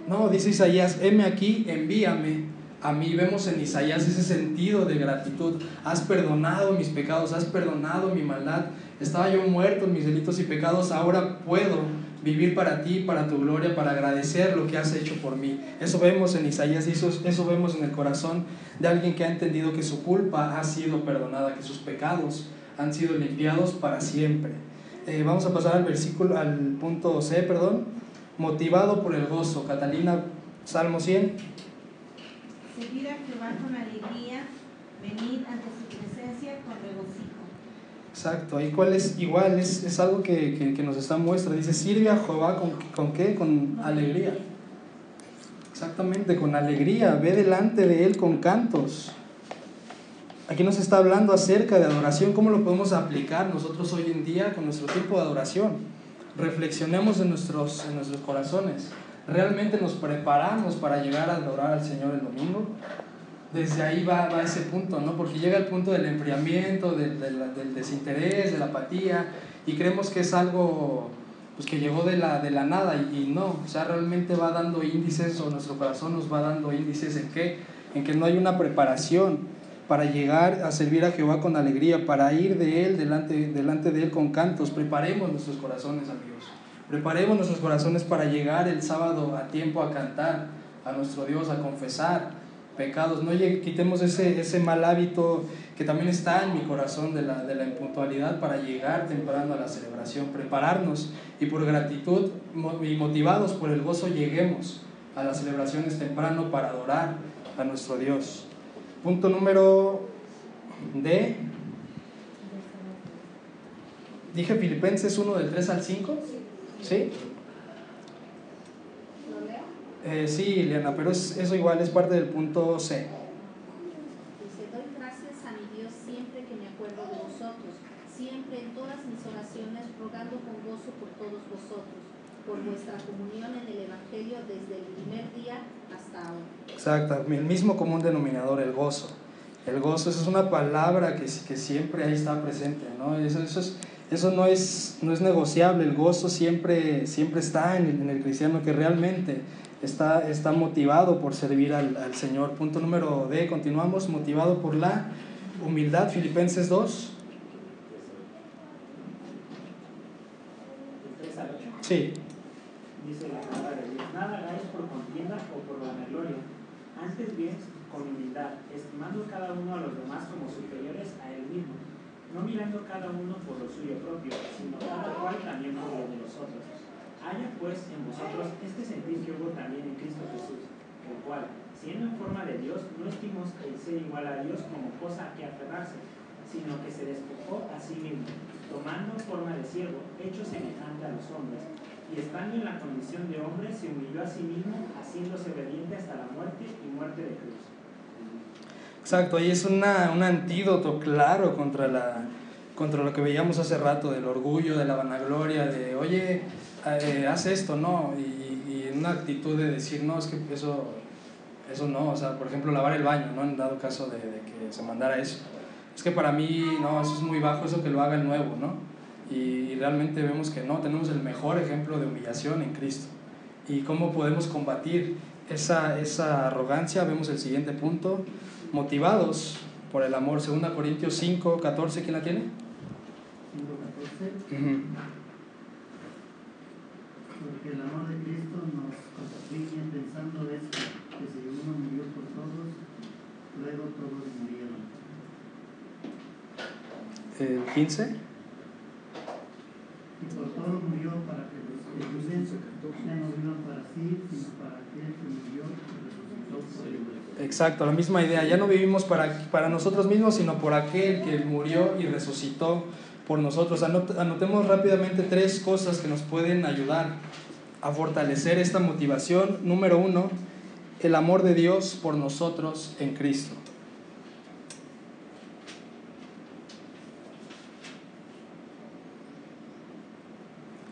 No, dice Isaías, heme aquí, envíame a mí. Vemos en Isaías ese sentido de gratitud. Has perdonado mis pecados, has perdonado mi maldad. Estaba yo muerto en mis delitos y pecados, ahora puedo vivir para ti, para tu gloria, para agradecer lo que has hecho por mí. Eso vemos en Isaías eso, vemos en el corazón de alguien que ha entendido que su culpa ha sido perdonada, que sus pecados han sido limpiados para siempre. Eh, vamos a pasar al versículo, al punto C, perdón. Motivado por el gozo. Catalina, Salmo 100. Servir a Jehová con alegría, venid ante su presencia con regocijo. Exacto, ahí cuál es igual, es, es algo que, que, que, nos está muestra. Dice, sirve a Jehová con, con qué? Con alegría. Exactamente, con alegría. Ve delante de Él con cantos. Aquí nos está hablando acerca de adoración, cómo lo podemos aplicar nosotros hoy en día con nuestro tiempo de adoración. Reflexionemos en nuestros, en nuestros corazones. ¿Realmente nos preparamos para llegar a adorar al Señor el domingo? Desde ahí va, va ese punto, ¿no? Porque llega el punto del enfriamiento, del, del, desinterés, de la apatía, y creemos que es algo pues, que llegó de la, de la nada, y, y, no, o sea, realmente va dando índices, o nuestro corazón nos va dando índices en que, en que no hay una preparación para llegar a servir a Jehová con alegría, para ir de Él, delante, delante de Él con cantos. Preparemos nuestros corazones, amigos. Preparemos nuestros corazones para llegar el sábado a tiempo a cantar a nuestro Dios, a confesar, pecados, no quitemos ese, ese mal hábito que también está en mi corazón de la, de la impuntualidad para llegar temprano a la celebración, prepararnos y por gratitud y motivados por el gozo lleguemos a las celebraciones temprano para adorar a nuestro Dios. Punto número D. Dije Filipenses 1 del 3 al 5. ¿Sí? Eh, sí, Liana, pero es, eso igual es parte del punto C. Dice, doy gracias a mi Dios siempre que me acuerdo de vosotros, siempre en todas mis oraciones, rogando con gozo por todos vosotros, por vuestra comunión en el Evangelio desde el primer día hasta ahora. Exacto, el mismo común denominador, el gozo. El gozo, esa es una palabra que, que siempre ahí está presente, ¿no? Eso, eso, es, eso no, es, no es negociable, el gozo siempre, siempre está en el, en el cristiano que realmente está, está motivado por servir al, al, Señor. Punto número D, continuamos, motivado por la humildad, Filipenses 2. Sí. Dice la palabra de Dios, nada hagáis por contienda o por vanagloria, antes bien con humildad, estimando cada uno a los demás como superiores a él mismo, no mirando cada uno por lo suyo propio, sino cada cual también por lo de los otros. Haya pues en vosotros este sentir que hubo también en Cristo Jesús, el cual, siendo en forma de Dios, no estimó el ser igual a Dios como cosa que aferrarse, sino que se despojó a sí mismo, tomando forma de siervo, hecho semejante a los hombres, y estando en la condición de hombre, se humilló a sí mismo, haciéndose obediente hasta la muerte y muerte de cruz. Exacto, ahí es un antídoto claro contra, la, contra lo que veíamos hace rato, del orgullo, de la vanagloria, de, oye, eh, haz esto, ¿no? Y, y, una actitud de decir, no, es que eso, eso no, o sea, por ejemplo, lavar el baño, ¿no? En dado caso de, de, que se mandara eso. Es que para mí, no, eso es muy bajo, eso que lo haga el nuevo, ¿no? Y, y realmente vemos que no, tenemos el mejor ejemplo de humillación en Cristo. ¿Y cómo podemos combatir esa, esa arrogancia? Vemos el siguiente punto, motivados por el amor. 2 Corintios 5, 14, ¿quién la tiene? 5, 14. Uh -huh. Porque el amor de Cristo nos constriñe pensando esto, que si uno murió por todos, luego todos murieron. ¿El 15? Y por todos murió para que los que viven ya no vivan para sí, sino para aquel que murió y resucitó por ellos. Exacto, la misma idea. Ya no vivimos para, para nosotros mismos, sino por aquel que murió y resucitó por nosotros. Anot anotemos rápidamente tres cosas que nos pueden ayudar a fortalecer esta motivación. Número uno, el amor de Dios por nosotros en Cristo.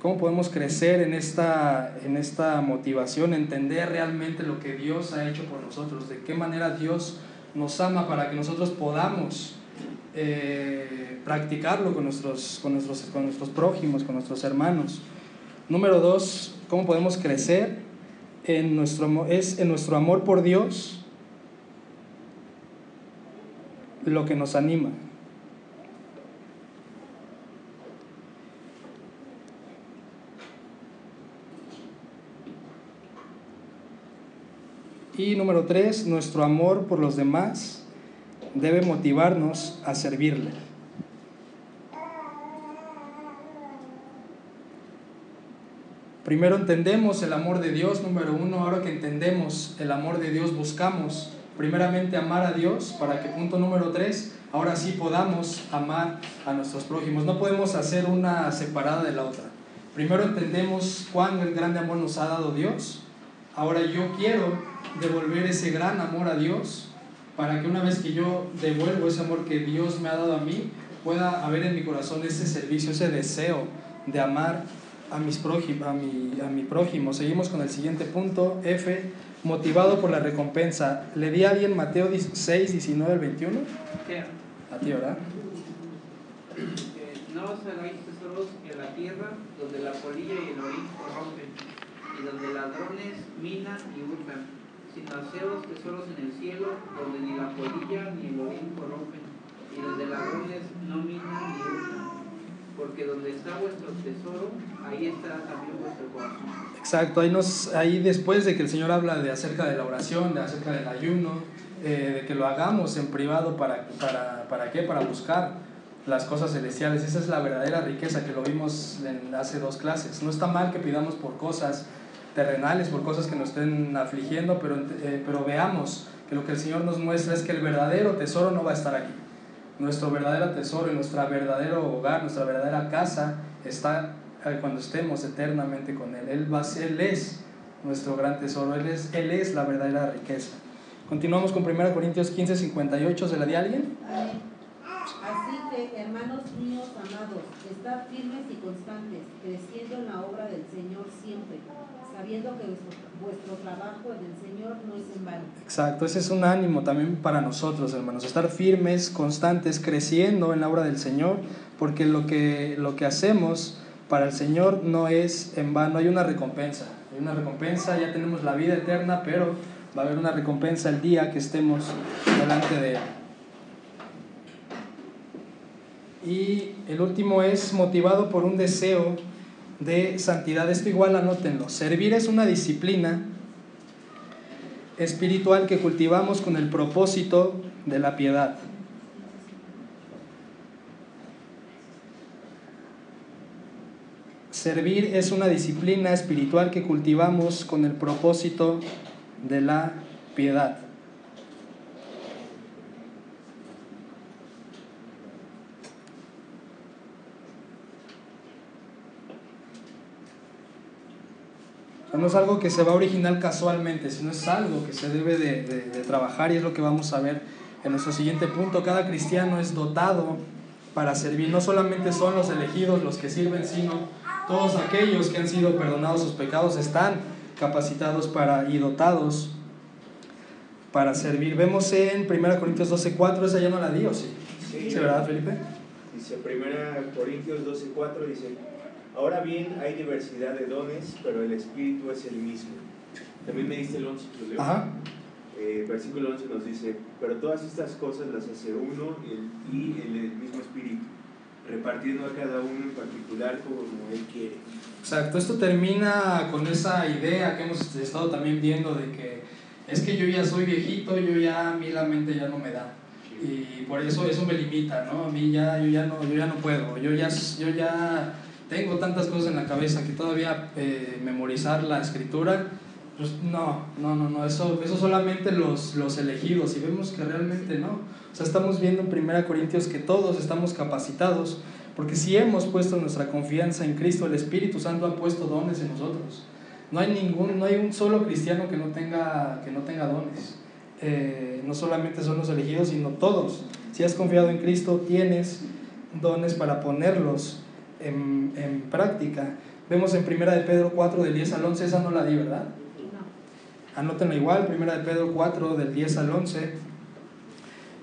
¿Cómo podemos crecer en esta, en esta motivación, entender realmente lo que Dios ha hecho por nosotros, de qué manera Dios nos ama para que nosotros podamos eh, practicarlo con nuestros, con, nuestros, con nuestros prójimos, con nuestros hermanos? Número dos, ¿cómo podemos crecer en nuestro, es en nuestro amor por Dios lo que nos anima? Y número tres, nuestro amor por los demás debe motivarnos a servirle. Primero entendemos el amor de Dios, número uno, ahora que entendemos el amor de Dios buscamos primeramente amar a Dios para que punto número tres, ahora sí podamos amar a nuestros prójimos. No podemos hacer una separada de la otra. Primero entendemos cuán grande amor nos ha dado Dios. Ahora yo quiero devolver ese gran amor a Dios para que una vez que yo devuelvo ese amor que Dios me ha dado a mí, pueda haber en mi corazón ese servicio, ese deseo de amar a, mis prójimos, a, mi, a mi prójimo. Seguimos con el siguiente punto, F, motivado por la recompensa. Le di a alguien Mateo 6, 19 al 21. A ti, ¿verdad? no os hagáis tesoros en la tierra, donde la polilla y el orín corrompen, y donde ladrones minan y hurtan, sino haceros tesoros en el cielo, donde ni la polilla ni el orín corrompen, y donde ladrones no minan ni hurtan. Porque donde está vuestro tesoro, ahí estará también vuestro corazón. Exacto, ahí, nos, ahí después de que el Señor habla de acerca de la oración, de acerca del ayuno, eh, de que lo hagamos en privado, ¿para, para, ¿para qué? Para buscar las cosas celestiales. Esa es la verdadera riqueza que lo vimos en hace dos clases. No está mal que pidamos por cosas terrenales, por cosas que nos estén afligiendo, pero, eh, pero veamos que lo que el Señor nos muestra es que el verdadero tesoro no va a estar aquí. Nuestro verdadero tesoro y nuestro verdadero hogar, nuestra verdadera casa está eh, cuando estemos eternamente con Él. Él, va, él es nuestro gran tesoro, Él es, él es la verdadera riqueza. Continuamos con 1 Corintios 15, 58. ¿Se la di a alguien? Así hermanos míos amados, estad firmes y constantes, creciendo en la obra del Señor siempre, sabiendo que vuestro, trabajo en el Señor no es en vano. Exacto, ese es un ánimo también para nosotros, hermanos, estar firmes, constantes, creciendo en la obra del Señor, porque lo que, lo que hacemos para el Señor no es en vano, hay una recompensa, hay una recompensa, ya tenemos la vida eterna, pero va a haber una recompensa el día que estemos delante de Él. Y el último es motivado por un deseo de santidad. Esto igual anótenlo. Servir es una disciplina espiritual que cultivamos con el propósito de la piedad. Servir es una disciplina espiritual que cultivamos con el propósito de la piedad. No es algo que se va a originar casualmente, sino es algo que se debe de, de, trabajar y es lo que vamos a ver en nuestro siguiente punto. Cada cristiano es dotado para servir. No solamente son los elegidos los que sirven, sino todos aquellos que han sido perdonados sus pecados están capacitados para y dotados para servir. Vemos en 1 Corintios 12:4, esa ya no la di, ¿o sí? Sí, ¿verdad, Felipe? Dice 1 Corintios 12:4, dice, ahora bien hay diversidad de dones, pero el Espíritu es el mismo. También me dice el 11, leo. Ajá. Eh, versículo 11 nos dice, pero todas estas cosas las hace uno y el, el mismo Espíritu, repartiendo a cada uno en particular como Él quiere. Exacto, esto termina con esa idea que hemos estado también viendo de que es que yo ya soy viejito, yo ya, a mí la mente ya no me da. Y por eso eso me limita, ¿no? A mí ya, yo ya no, yo ya no puedo, yo ya, yo ya tengo tantas cosas en la cabeza que todavía eh, memorizar la escritura, pues no, no, no, no, eso, eso solamente los, los elegidos y vemos que realmente no. O sea, estamos viendo en 1 Corintios que todos estamos capacitados, porque si hemos puesto nuestra confianza en Cristo, el Espíritu Santo ha puesto dones en nosotros. No hay, ningún, no hay un solo cristiano que no tenga, que no tenga dones. Eh, no solamente son los elegidos, sino todos. Si has confiado en Cristo, tienes dones para ponerlos en, en práctica. Vemos en 1 de Pedro 4, del 10 al 11, esa no la di, ¿verdad? Anótenla igual, 1 de Pedro 4, del 10 al 11.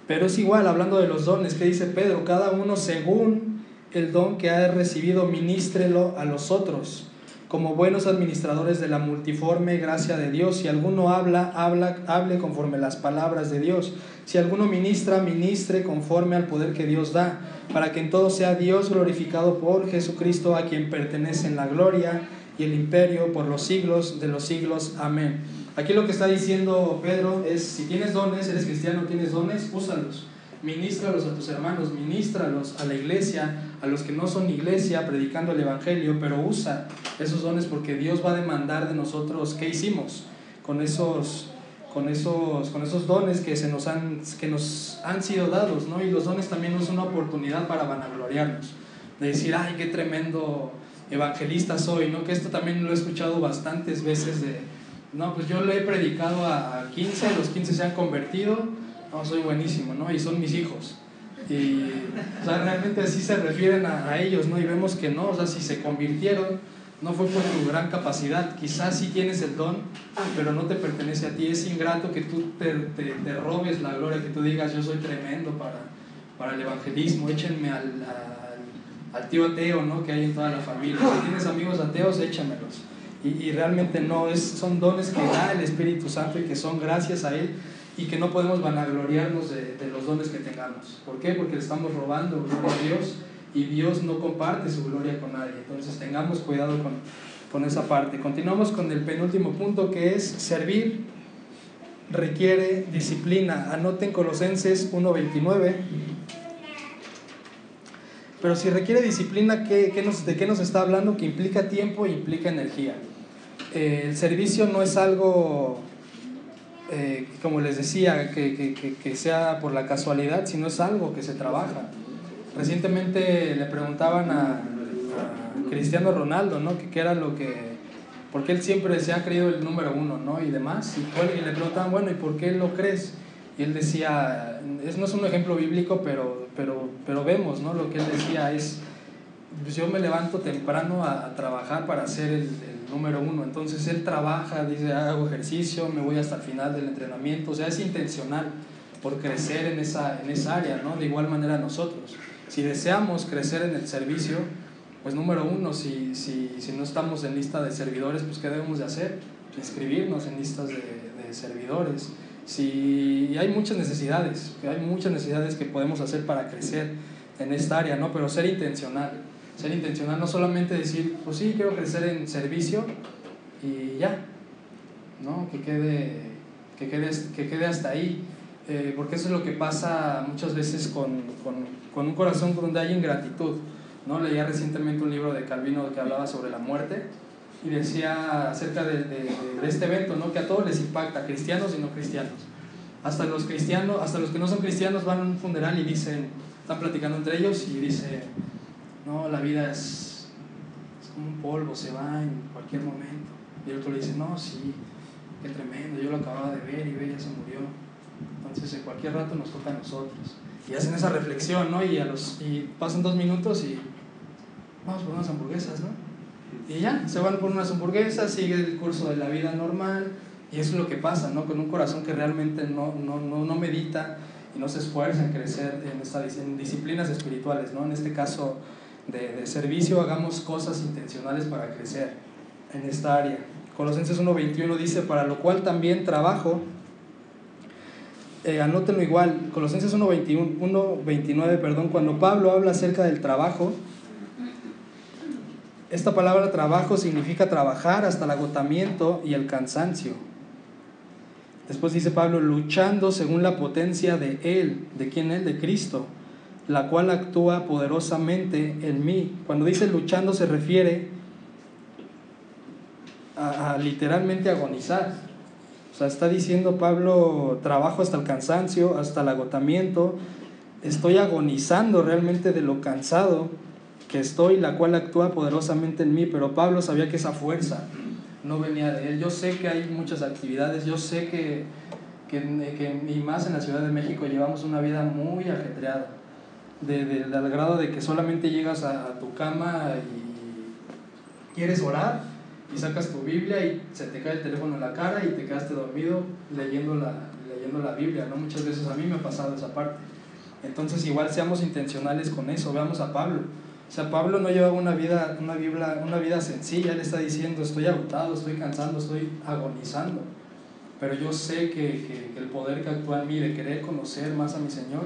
Pero es igual, hablando de los dones, que dice Pedro, cada uno según el don que ha recibido, ministrelo a los otros como buenos administradores de la multiforme gracia de Dios. Si alguno habla, habla, hable conforme las palabras de Dios. Si alguno ministra, ministre conforme al poder que Dios da, para que en todo sea Dios glorificado por Jesucristo, a quien pertenecen la gloria y el imperio por los siglos de los siglos. Amén. Aquí lo que está diciendo Pedro es, si tienes dones, eres cristiano, tienes dones, úsalos ministralos a tus hermanos, ministralos a la iglesia, a los que no son iglesia, predicando el Evangelio, pero usa esos dones porque Dios va a demandar de nosotros qué hicimos con esos, con esos, con esos dones que, se nos han, que nos han sido dados, ¿no? Y los dones también es una oportunidad para vanagloriarnos, de decir, ay, qué tremendo evangelista soy, ¿no? Que esto también lo he escuchado bastantes veces de, no, pues yo le he predicado a 15, los 15 se han convertido, no, soy buenísimo, ¿no? Y son mis hijos. Y, o sea, realmente así se refieren a, a ellos, ¿no? Y vemos que no, o sea, si se convirtieron, no fue por tu gran capacidad. Quizás sí tienes el don, pero no te pertenece a ti. Es ingrato que tú te, te, te robes la gloria, que tú digas, yo soy tremendo para, para el evangelismo, échenme al, al, al, tío ateo ¿no? que hay en toda la familia. Si tienes amigos ateos, échamelos. Y, y realmente no, es, son dones que da el Espíritu Santo y que son gracias a Él y que no podemos vanagloriarnos de, de los dones que tengamos. ¿Por qué? Porque le estamos robando a Dios y Dios no comparte su gloria con nadie. Entonces tengamos cuidado con, con esa parte. Continuamos con el penúltimo punto que es servir requiere disciplina. Anoten Colosenses 1.29. Pero si requiere disciplina, ¿qué, qué nos, ¿de qué nos está hablando? Que implica tiempo e implica energía. Eh, el servicio no es algo, eh, como les decía, que, que, que sea por la casualidad, sino es algo que se trabaja. Recientemente le preguntaban a, a Cristiano Ronaldo, ¿no? Que qué era lo que... Porque él siempre se ha creído el número uno, ¿no? Y demás. Y, y le preguntaban, bueno, ¿y por qué lo crees? Y él decía, es, no es un ejemplo bíblico, pero, pero, pero vemos, ¿no? Lo que él decía es, pues yo me levanto temprano a, a trabajar para ser el, el, número uno. Entonces él trabaja, dice, hago ejercicio, me voy hasta el final del entrenamiento. O sea, es intencional por crecer en esa, en esa área, ¿no? De igual manera nosotros. Si deseamos crecer en el servicio, pues número uno, si, si, si no estamos en lista de servidores, pues ¿qué debemos de hacer? Inscribirnos en listas de, de servidores. Si hay muchas necesidades, hay muchas necesidades que podemos hacer para crecer en esta área, ¿no? Pero ser intencional, ser intencional, no solamente decir, pues sí, quiero crecer en servicio y ya, ¿no? Que quede, que quede, que quede hasta ahí. Eh, porque eso es lo que pasa muchas veces con, con, con, un corazón donde hay ingratitud. ¿no? Leía recientemente un libro de Calvino que hablaba sobre la muerte y decía acerca de, este evento, ¿no? que a todos les impacta, cristianos y no cristianos. Hasta los cristianos, hasta los que no son cristianos van a un funeral y dicen, están platicando entre ellos y dice, no, la vida es, es como un polvo, se va en cualquier momento. Y el otro le dice, no, sí, qué tremendo, yo lo acababa de ver y ve, ya se murió. Entonces, en cualquier rato nos toca a nosotros. Y hacen esa reflexión, ¿no? Y, a los, y pasan dos minutos y vamos por unas hamburguesas, ¿no? Y ya, se van por unas hamburguesas, sigue el curso de la vida normal. Y eso es lo que pasa, ¿no? Con un corazón que realmente no, no, no, no medita y no se esfuerza en crecer en, esta, disciplinas espirituales, ¿no? En este caso de, de servicio, hagamos cosas intencionales para crecer en esta área. Colosenses 1.21 dice, para lo cual también trabajo eh, anótenlo igual, Colosenses 1.29, perdón, cuando Pablo habla acerca del trabajo, esta palabra trabajo significa trabajar hasta el agotamiento y el cansancio. Después dice Pablo, luchando según la potencia de Él, ¿de quién Él? De Cristo, la cual actúa poderosamente en mí. Cuando dice luchando se refiere a, a literalmente agonizar. O sea, está diciendo Pablo, trabajo hasta el cansancio, hasta el agotamiento, estoy agonizando realmente de lo cansado que estoy, la cual actúa poderosamente en mí, pero Pablo sabía que esa fuerza no venía de él. Yo sé que hay muchas actividades, yo sé que, que, que y más en la Ciudad de México llevamos una vida muy ajetreada, de, de, grado de que solamente llegas a, a tu cama y quieres orar y sacas tu Biblia y se te cae el teléfono en la cara y te quedaste dormido leyendo la, leyendo la Biblia, ¿no? Muchas veces a mí me ha pasado esa parte. Entonces igual seamos intencionales con eso, veamos a Pablo. O sea, Pablo no lleva una vida, una, Biblia, una vida sencilla, él está diciendo, estoy agotado, estoy cansando, estoy agonizando. Pero yo sé que, que, que el poder que actúa en mí de querer conocer más a mi Señor,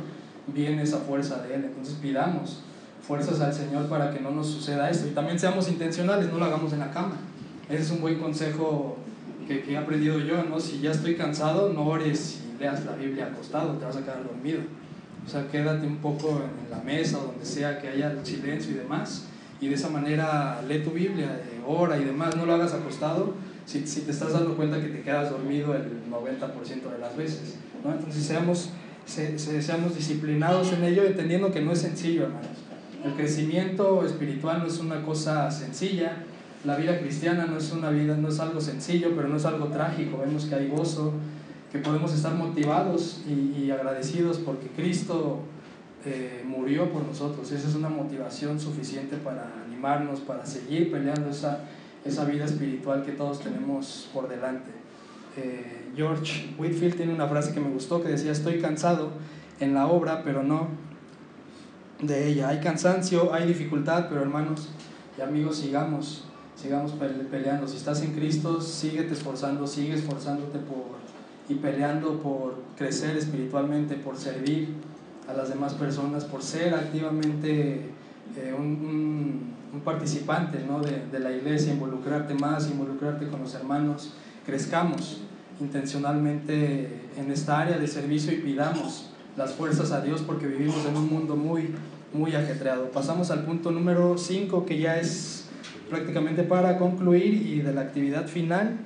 viene esa fuerza de Él. Entonces pidamos fuerzas al Señor para que no nos suceda esto. Y también seamos intencionales, no lo hagamos en la cama. Ese es un buen consejo que, que, he aprendido yo, ¿no? Si ya estoy cansado, no ores y leas la Biblia acostado, te vas a quedar dormido. O sea, quédate un poco en la mesa o donde sea que haya el silencio y demás, y de esa manera lee tu Biblia, ora y demás, no lo hagas acostado, si, si, te estás dando cuenta que te quedas dormido el 90% de las veces. ¿no? Entonces seamos, se, seamos disciplinados en ello, entendiendo que no es sencillo, hermanos. El crecimiento espiritual no es una cosa sencilla, la vida cristiana no es una vida, no es algo sencillo, pero no es algo trágico. Vemos que hay gozo, que podemos estar motivados y, y agradecidos porque Cristo eh, murió por nosotros. Esa es una motivación suficiente para animarnos, para seguir peleando esa, esa vida espiritual que todos tenemos por delante. Eh, George Whitfield tiene una frase que me gustó que decía, estoy cansado en la obra, pero no de ella. Hay cansancio, hay dificultad, pero hermanos y amigos, sigamos, sigamos peleando. Si estás en Cristo, síguete esforzando, sigue esforzándote por, y peleando por crecer espiritualmente, por servir a las demás personas, por ser activamente eh, un, un, participante ¿no? de, de, la iglesia, involucrarte más, involucrarte con los hermanos, crezcamos intencionalmente en esta área de servicio y pidamos las fuerzas a Dios porque vivimos en un mundo muy, muy ajetreado. Pasamos al punto número 5 que ya es prácticamente para concluir y de la actividad final.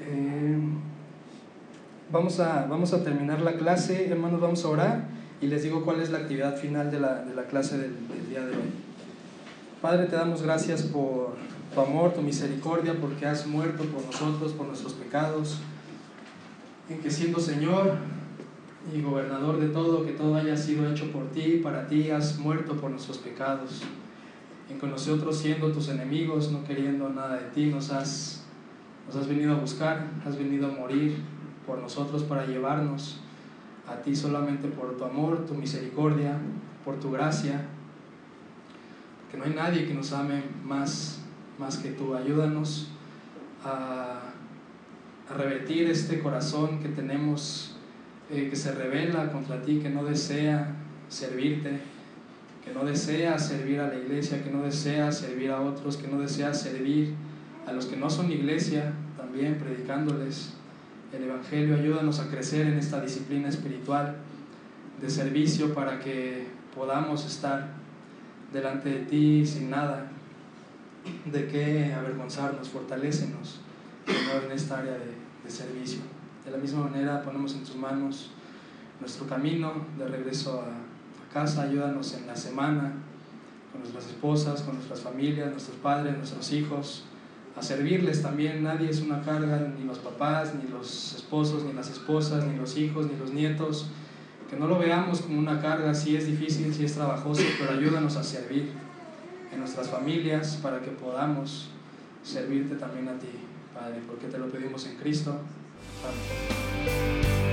Eh, Vamos a, vamos a terminar la clase, hermanos, vamos a orar y les digo cuál es la actividad final de la, de la clase del, del, día de hoy. Padre, te damos gracias por tu amor, tu misericordia, porque has muerto por nosotros, por nuestros pecados, en que siendo Señor y gobernador de todo, que todo haya sido hecho por ti, para ti has muerto por nuestros pecados, en que nosotros siendo tus enemigos, no queriendo nada de ti, nos has, nos has venido a buscar, has venido a morir por nosotros para llevarnos a ti solamente por tu amor, tu misericordia, por tu gracia, que no hay nadie que nos ame más, más que tú. Ayúdanos a, a revertir este corazón que tenemos, eh, que se revela contra ti, que no desea servirte, que no desea servir a la iglesia, que no desea servir a otros, que no desea servir a los que no son iglesia, también predicándoles el Evangelio. Ayúdanos a crecer en esta disciplina espiritual de servicio para que podamos estar delante de ti sin nada de qué avergonzarnos, fortalécenos, en esta área de, de servicio. De la misma manera ponemos en tus manos nuestro camino de regreso a, casa, ayúdanos en la semana con nuestras esposas, con nuestras familias, nuestros padres, nuestros hijos, a servirles también. Nadie es una carga, ni los papás, ni los esposos, ni las esposas, ni los hijos, ni los nietos. Que no lo veamos como una carga, si es difícil, si es trabajoso, pero ayúdanos a servir en nuestras familias para que podamos servirte también a ti, Padre, porque te lo pedimos en Cristo. Amén.